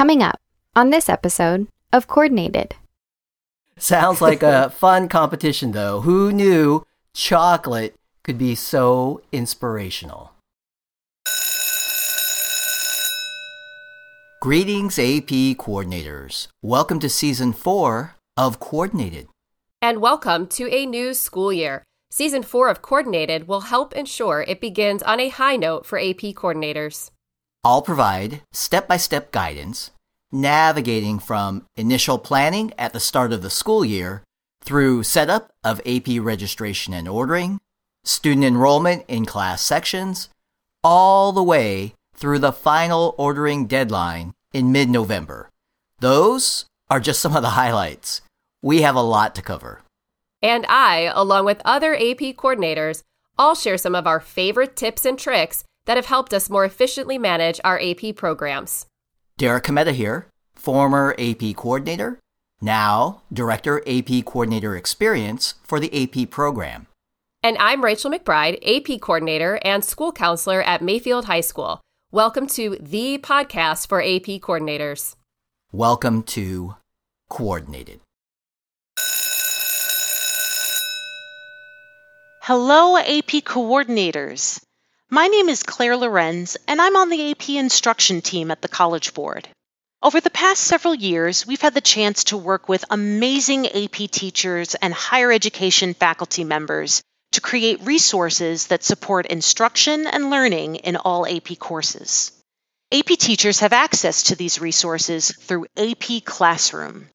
Coming up on this episode of Coordinated. Sounds like a fun competition, though. Who knew chocolate could be so inspirational? Greetings, AP coordinators. Welcome to season four of Coordinated. And welcome to a new school year. Season four of Coordinated will help ensure it begins on a high note for AP coordinators. I'll provide step by step guidance, navigating from initial planning at the start of the school year through setup of AP registration and ordering, student enrollment in class sections, all the way through the final ordering deadline in mid November. Those are just some of the highlights. We have a lot to cover. And I, along with other AP coordinators, all share some of our favorite tips and tricks that have helped us more efficiently manage our AP programs. Derek Cometa here, former AP coordinator, now Director AP Coordinator Experience for the AP program. And I'm Rachel McBride, AP coordinator and school counselor at Mayfield High School. Welcome to the podcast for AP coordinators. Welcome to Coordinated. Hello, AP coordinators. My name is Claire Lorenz, and I'm on the AP instruction team at the College Board. Over the past several years, we've had the chance to work with amazing AP teachers and higher education faculty members to create resources that support instruction and learning in all AP courses. AP teachers have access to these resources through AP Classroom.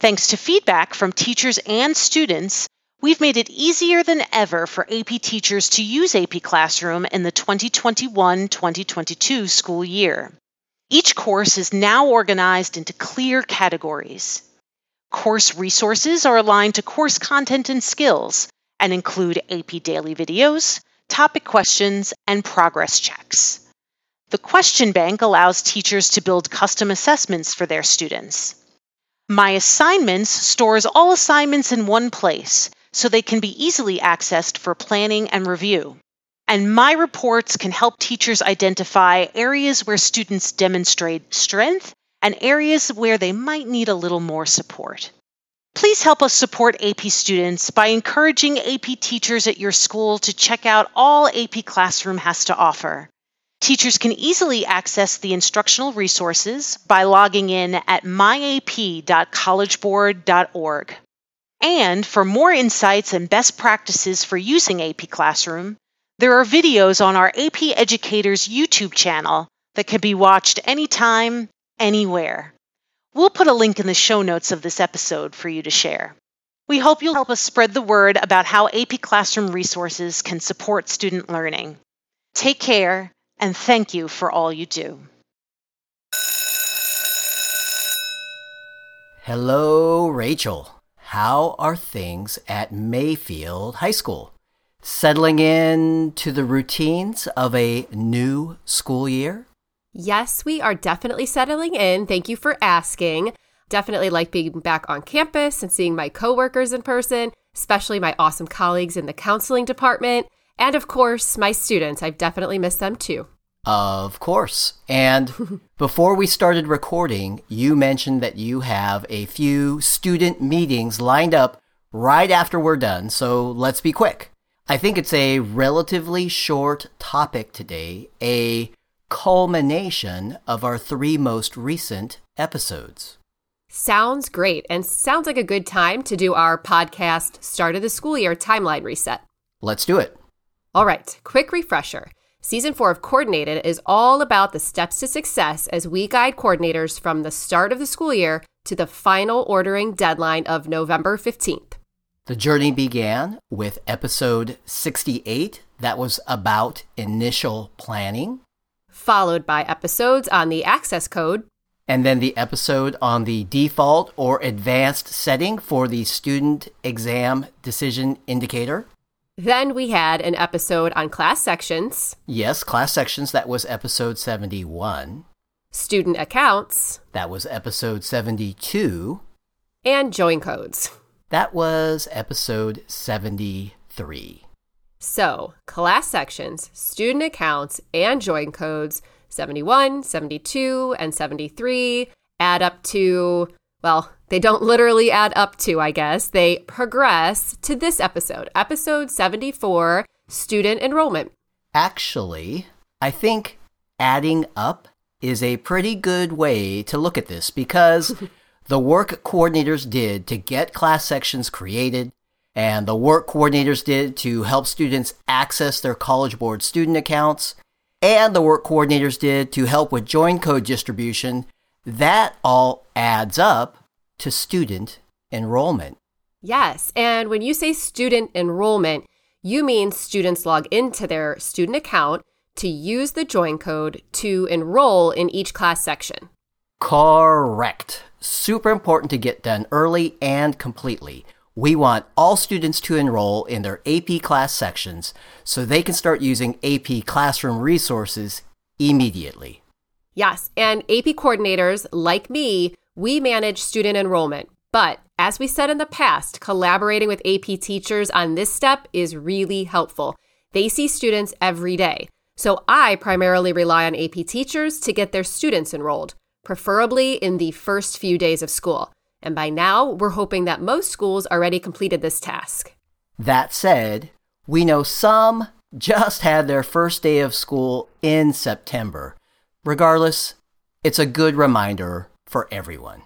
Thanks to feedback from teachers and students, we've made it easier than ever for AP teachers to use AP Classroom in the 2021 2022 school year. Each course is now organized into clear categories. Course resources are aligned to course content and skills, and include AP daily videos, topic questions, and progress checks. The question bank allows teachers to build custom assessments for their students. My Assignments stores all assignments in one place so they can be easily accessed for planning and review. And my reports can help teachers identify areas where students demonstrate strength and areas where they might need a little more support. Please help us support AP students by encouraging AP teachers at your school to check out all AP Classroom has to offer. Teachers can easily access the instructional resources by logging in at myap.collegeboard.org. And for more insights and best practices for using AP Classroom, there are videos on our AP Educators YouTube channel that can be watched anytime, anywhere. We'll put a link in the show notes of this episode for you to share. We hope you'll help us spread the word about how AP Classroom resources can support student learning. Take care, and thank you for all you do. Hello, Rachel. How are things at Mayfield High School? Settling in to the routines of a new school year? Yes, we are definitely settling in. Thank you for asking. Definitely like being back on campus and seeing my coworkers in person, especially my awesome colleagues in the counseling department. And of course, my students. I've definitely missed them too. Of course. And before we started recording, you mentioned that you have a few student meetings lined up right after we're done, so let's be quick. I think it's a relatively short topic today, a culmination of our three most recent episodes. Sounds great, and sounds like a good time to do our podcast Start of the School Year timeline reset. Let's do it. All right, quick refresher. Season four of Coordinated is all about the steps to success as we guide coordinators from the start of the school year to the final ordering deadline of November 15th. The journey began with episode 68, that was about initial planning, followed by episodes on the access code, and then the episode on the default or advanced setting for the student exam decision indicator. Then we had an episode on class sections. Yes, class sections. That was episode 71. Student accounts. That was episode 72. And join codes. That was episode 73. So, class sections, student accounts, and join codes 71, 72, and 73. add up to, well, they don't literally add up to, I guess. They progress to this episode, episode 74 student enrollment. Actually, I think adding up is a pretty good way to look at this because the work coordinators did to get class sections created and the work coordinators did to help students access their College Board student accounts and the work coordinators did to help with join code distribution, that all adds up to student enrollment. Yes. And when you say student enrollment, you mean students log into their student account to use the join code to enroll in each class section. Correct. Super important to get done early and completely. We want all students to enroll in their AP class sections so they can start using AP classroom resources immediately. Yes, and AP coordinators like me, we manage student enrollment. But as we said in the past, collaborating with AP teachers on this step is really helpful. They see students every day. So I primarily rely on AP teachers to get their students enrolled, preferably in the first few days of school. And by now, we're hoping that most schools already completed this task. That said, we know some just had their first day of school in September. Regardless, it's a good reminder for everyone.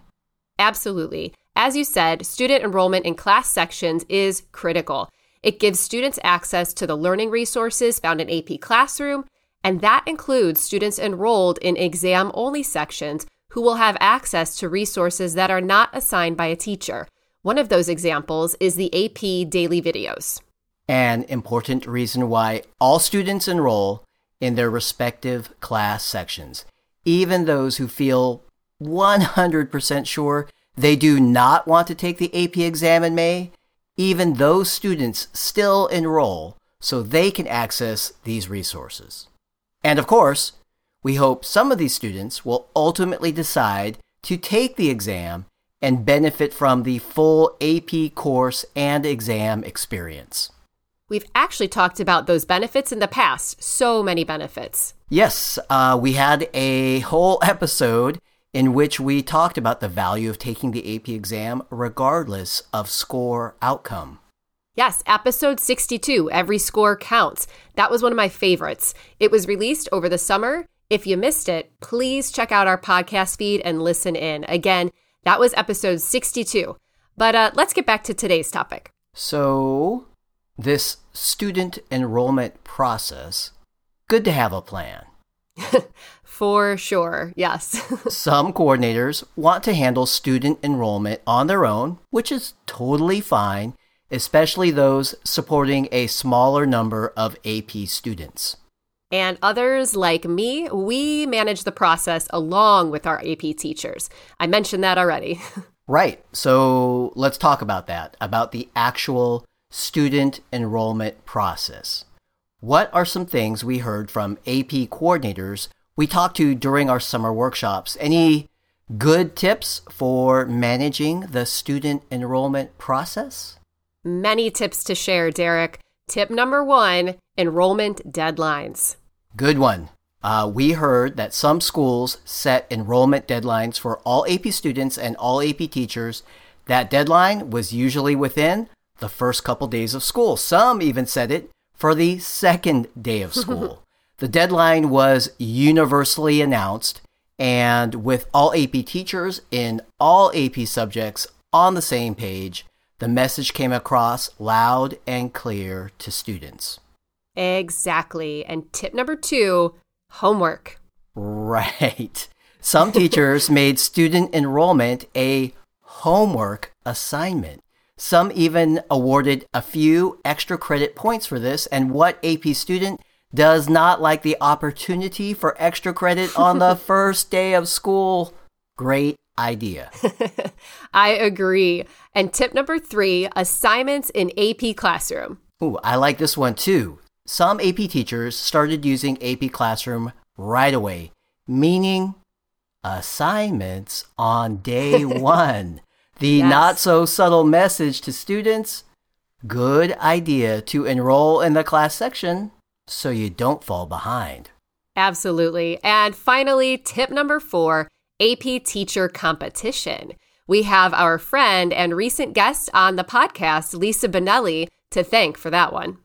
Absolutely. As you said, student enrollment in class sections is critical. It gives students access to the learning resources found in AP Classroom, and that includes students enrolled in exam only sections who will have access to resources that are not assigned by a teacher. One of those examples is the AP daily videos. An important reason why all students enroll in their respective class sections, even those who feel 100% sure they do not want to take the AP exam in May, even those students still enroll so they can access these resources. And of course, we hope some of these students will ultimately decide to take the exam and benefit from the full AP course and exam experience. We've actually talked about those benefits in the past, so many benefits. Yes, uh, we had a whole episode in which we talked about the value of taking the AP exam regardless of score outcome. Yes, episode 62, Every Score Counts. That was one of my favorites. It was released over the summer if you missed it, please check out our podcast feed and listen in. Again, that was episode 62. But uh, let's get back to today's topic. So, this student enrollment process, good to have a plan. For sure, yes. Some coordinators want to handle student enrollment on their own, which is totally fine, especially those supporting a smaller number of AP students. And others, like me, we manage the process along with our AP teachers. I mentioned that already. right. So let's talk about that, about the actual student enrollment process. What are some things we heard from AP coordinators we talked to during our summer workshops? Any good tips for managing the student enrollment process? Many tips to share, Derek. Tip number one enrollment deadlines. Good one. Uh, we heard that some schools set enrollment deadlines for all AP students and all AP teachers. That deadline was usually within the first couple days of school. Some even said it for the second day of school. the deadline was universally announced, and with all AP teachers in all AP subjects on the same page, the message came across loud and clear to students. Exactly. And tip number two homework. Right. Some teachers made student enrollment a homework assignment. Some even awarded a few extra credit points for this. And what AP student does not like the opportunity for extra credit on the first day of school? Great idea. I agree. And tip number three assignments in AP Classroom. Ooh, I like this one too. Some AP teachers started using AP Classroom right away, meaning assignments on day one. The yes. not so subtle message to students good idea to enroll in the class section so you don't fall behind. Absolutely. And finally, tip number four AP Teacher Competition. We have our friend and recent guest on the podcast, Lisa Bonelli, to thank for that one.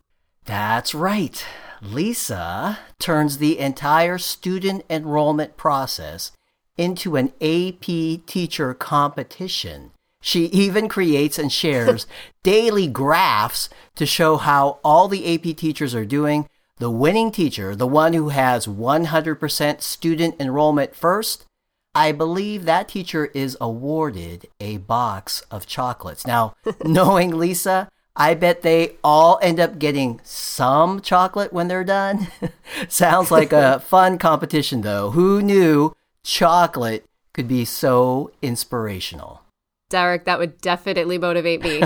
That's right. Lisa turns the entire student enrollment process into an AP teacher competition. She even creates and shares daily graphs to show how all the AP teachers are doing. The winning teacher, the one who has 100% student enrollment first, I believe that teacher is awarded a box of chocolates. Now, knowing Lisa, I bet they all end up getting some chocolate when they're done. Sounds like a fun competition, though. Who knew chocolate could be so inspirational? Derek, that would definitely motivate me.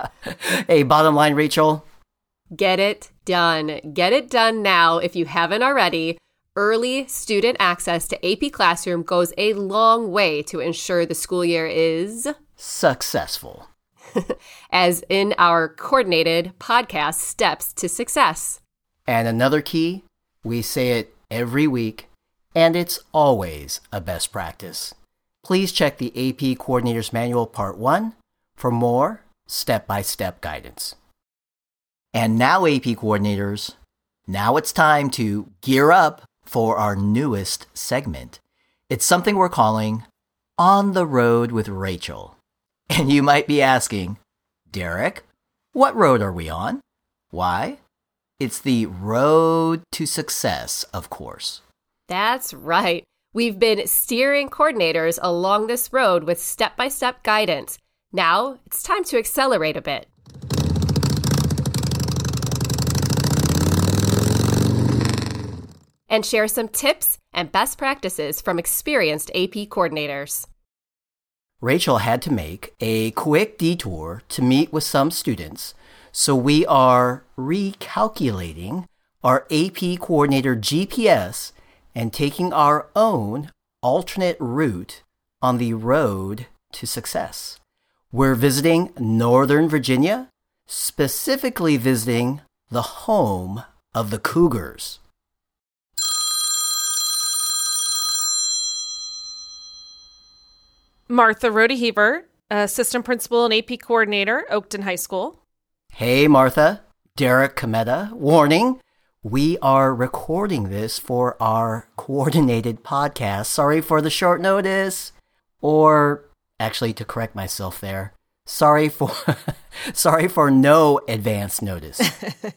hey, bottom line, Rachel. Get it done. Get it done now if you haven't already. Early student access to AP Classroom goes a long way to ensure the school year is successful. as in our coordinated podcast, Steps to Success. And another key, we say it every week, and it's always a best practice. Please check the AP Coordinator's Manual Part 1 for more step by step guidance. And now, AP coordinators, now it's time to gear up for our newest segment. It's something we're calling On the Road with Rachel. And you might be asking, Derek, what road are we on? Why? It's the road to success, of course. That's right. We've been steering coordinators along this road with step by step guidance. Now it's time to accelerate a bit. And share some tips and best practices from experienced AP coordinators. Rachel had to make a quick detour to meet with some students, so we are recalculating our AP coordinator GPS and taking our own alternate route on the road to success. We're visiting Northern Virginia, specifically visiting the home of the Cougars. Martha Rodeheaver, assistant principal and AP coordinator, Oakton High School. Hey, Martha. Derek Cometa. Warning. We are recording this for our coordinated podcast. Sorry for the short notice. Or actually to correct myself there. Sorry for sorry for no advance notice.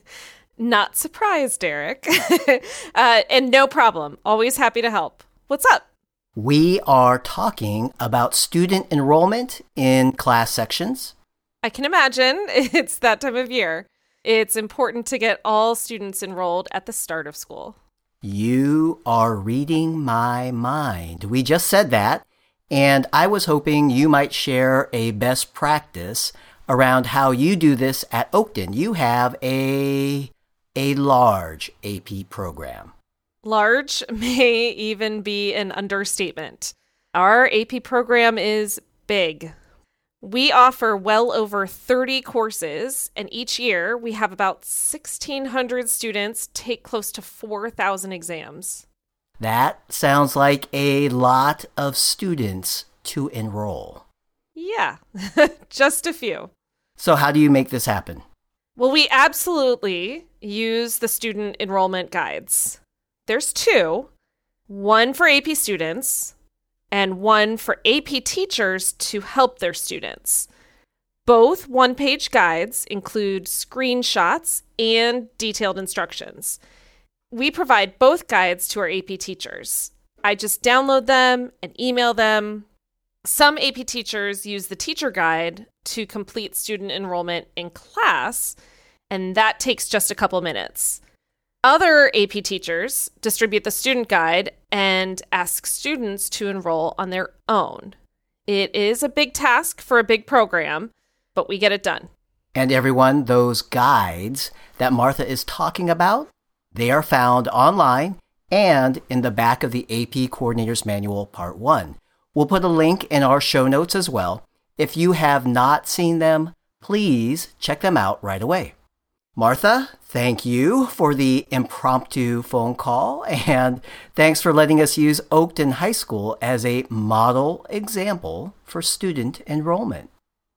Not surprised, Derek. uh, and no problem. Always happy to help. What's up? We are talking about student enrollment in class sections. I can imagine it's that time of year. It's important to get all students enrolled at the start of school. You are reading my mind. We just said that, and I was hoping you might share a best practice around how you do this at Oakton. You have a a large AP program. Large may even be an understatement. Our AP program is big. We offer well over 30 courses, and each year we have about 1,600 students take close to 4,000 exams. That sounds like a lot of students to enroll. Yeah, just a few. So, how do you make this happen? Well, we absolutely use the student enrollment guides. There's two one for AP students and one for AP teachers to help their students. Both one page guides include screenshots and detailed instructions. We provide both guides to our AP teachers. I just download them and email them. Some AP teachers use the teacher guide to complete student enrollment in class, and that takes just a couple minutes. Other AP teachers distribute the student guide and ask students to enroll on their own. It is a big task for a big program, but we get it done. And everyone, those guides that Martha is talking about, they are found online and in the back of the AP Coordinator's Manual Part 1. We'll put a link in our show notes as well. If you have not seen them, please check them out right away. Martha, thank you for the impromptu phone call, and thanks for letting us use Oakton High School as a model example for student enrollment.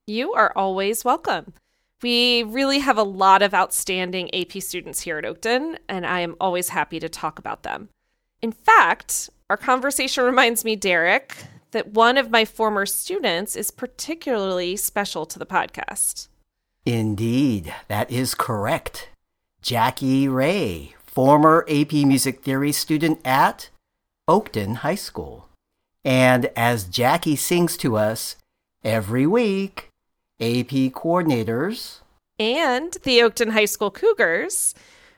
You are always welcome. We really have a lot of outstanding AP students here at Oakton, and I am always happy to talk about them. In fact, our conversation reminds me, Derek, that one of my former students is particularly special to the podcast. Indeed, that is correct. Jackie Ray, former AP Music Theory student at Oakton High School. And as Jackie sings to us every week, AP coordinators and the Oakton High School Cougars,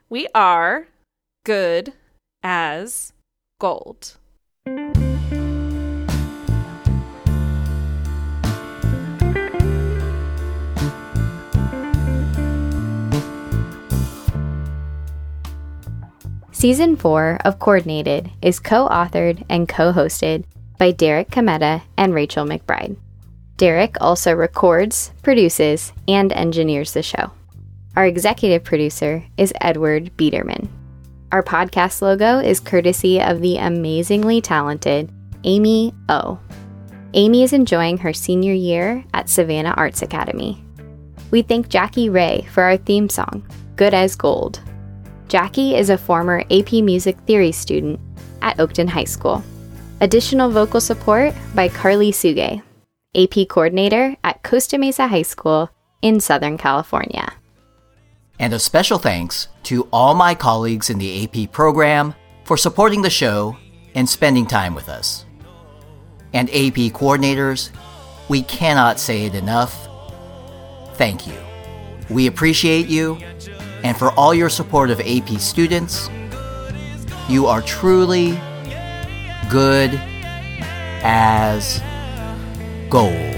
we are good as gold. Season 4 of Coordinated is co authored and co hosted by Derek Cometa and Rachel McBride. Derek also records, produces, and engineers the show. Our executive producer is Edward Biederman. Our podcast logo is courtesy of the amazingly talented Amy O. Amy is enjoying her senior year at Savannah Arts Academy. We thank Jackie Ray for our theme song, Good as Gold. Jackie is a former AP Music Theory student at Oakton High School. Additional vocal support by Carly Suge, AP coordinator at Costa Mesa High School in Southern California. And a special thanks to all my colleagues in the AP program for supporting the show and spending time with us. And AP coordinators, we cannot say it enough. Thank you. We appreciate you and for all your support of AP students. You are truly good as gold.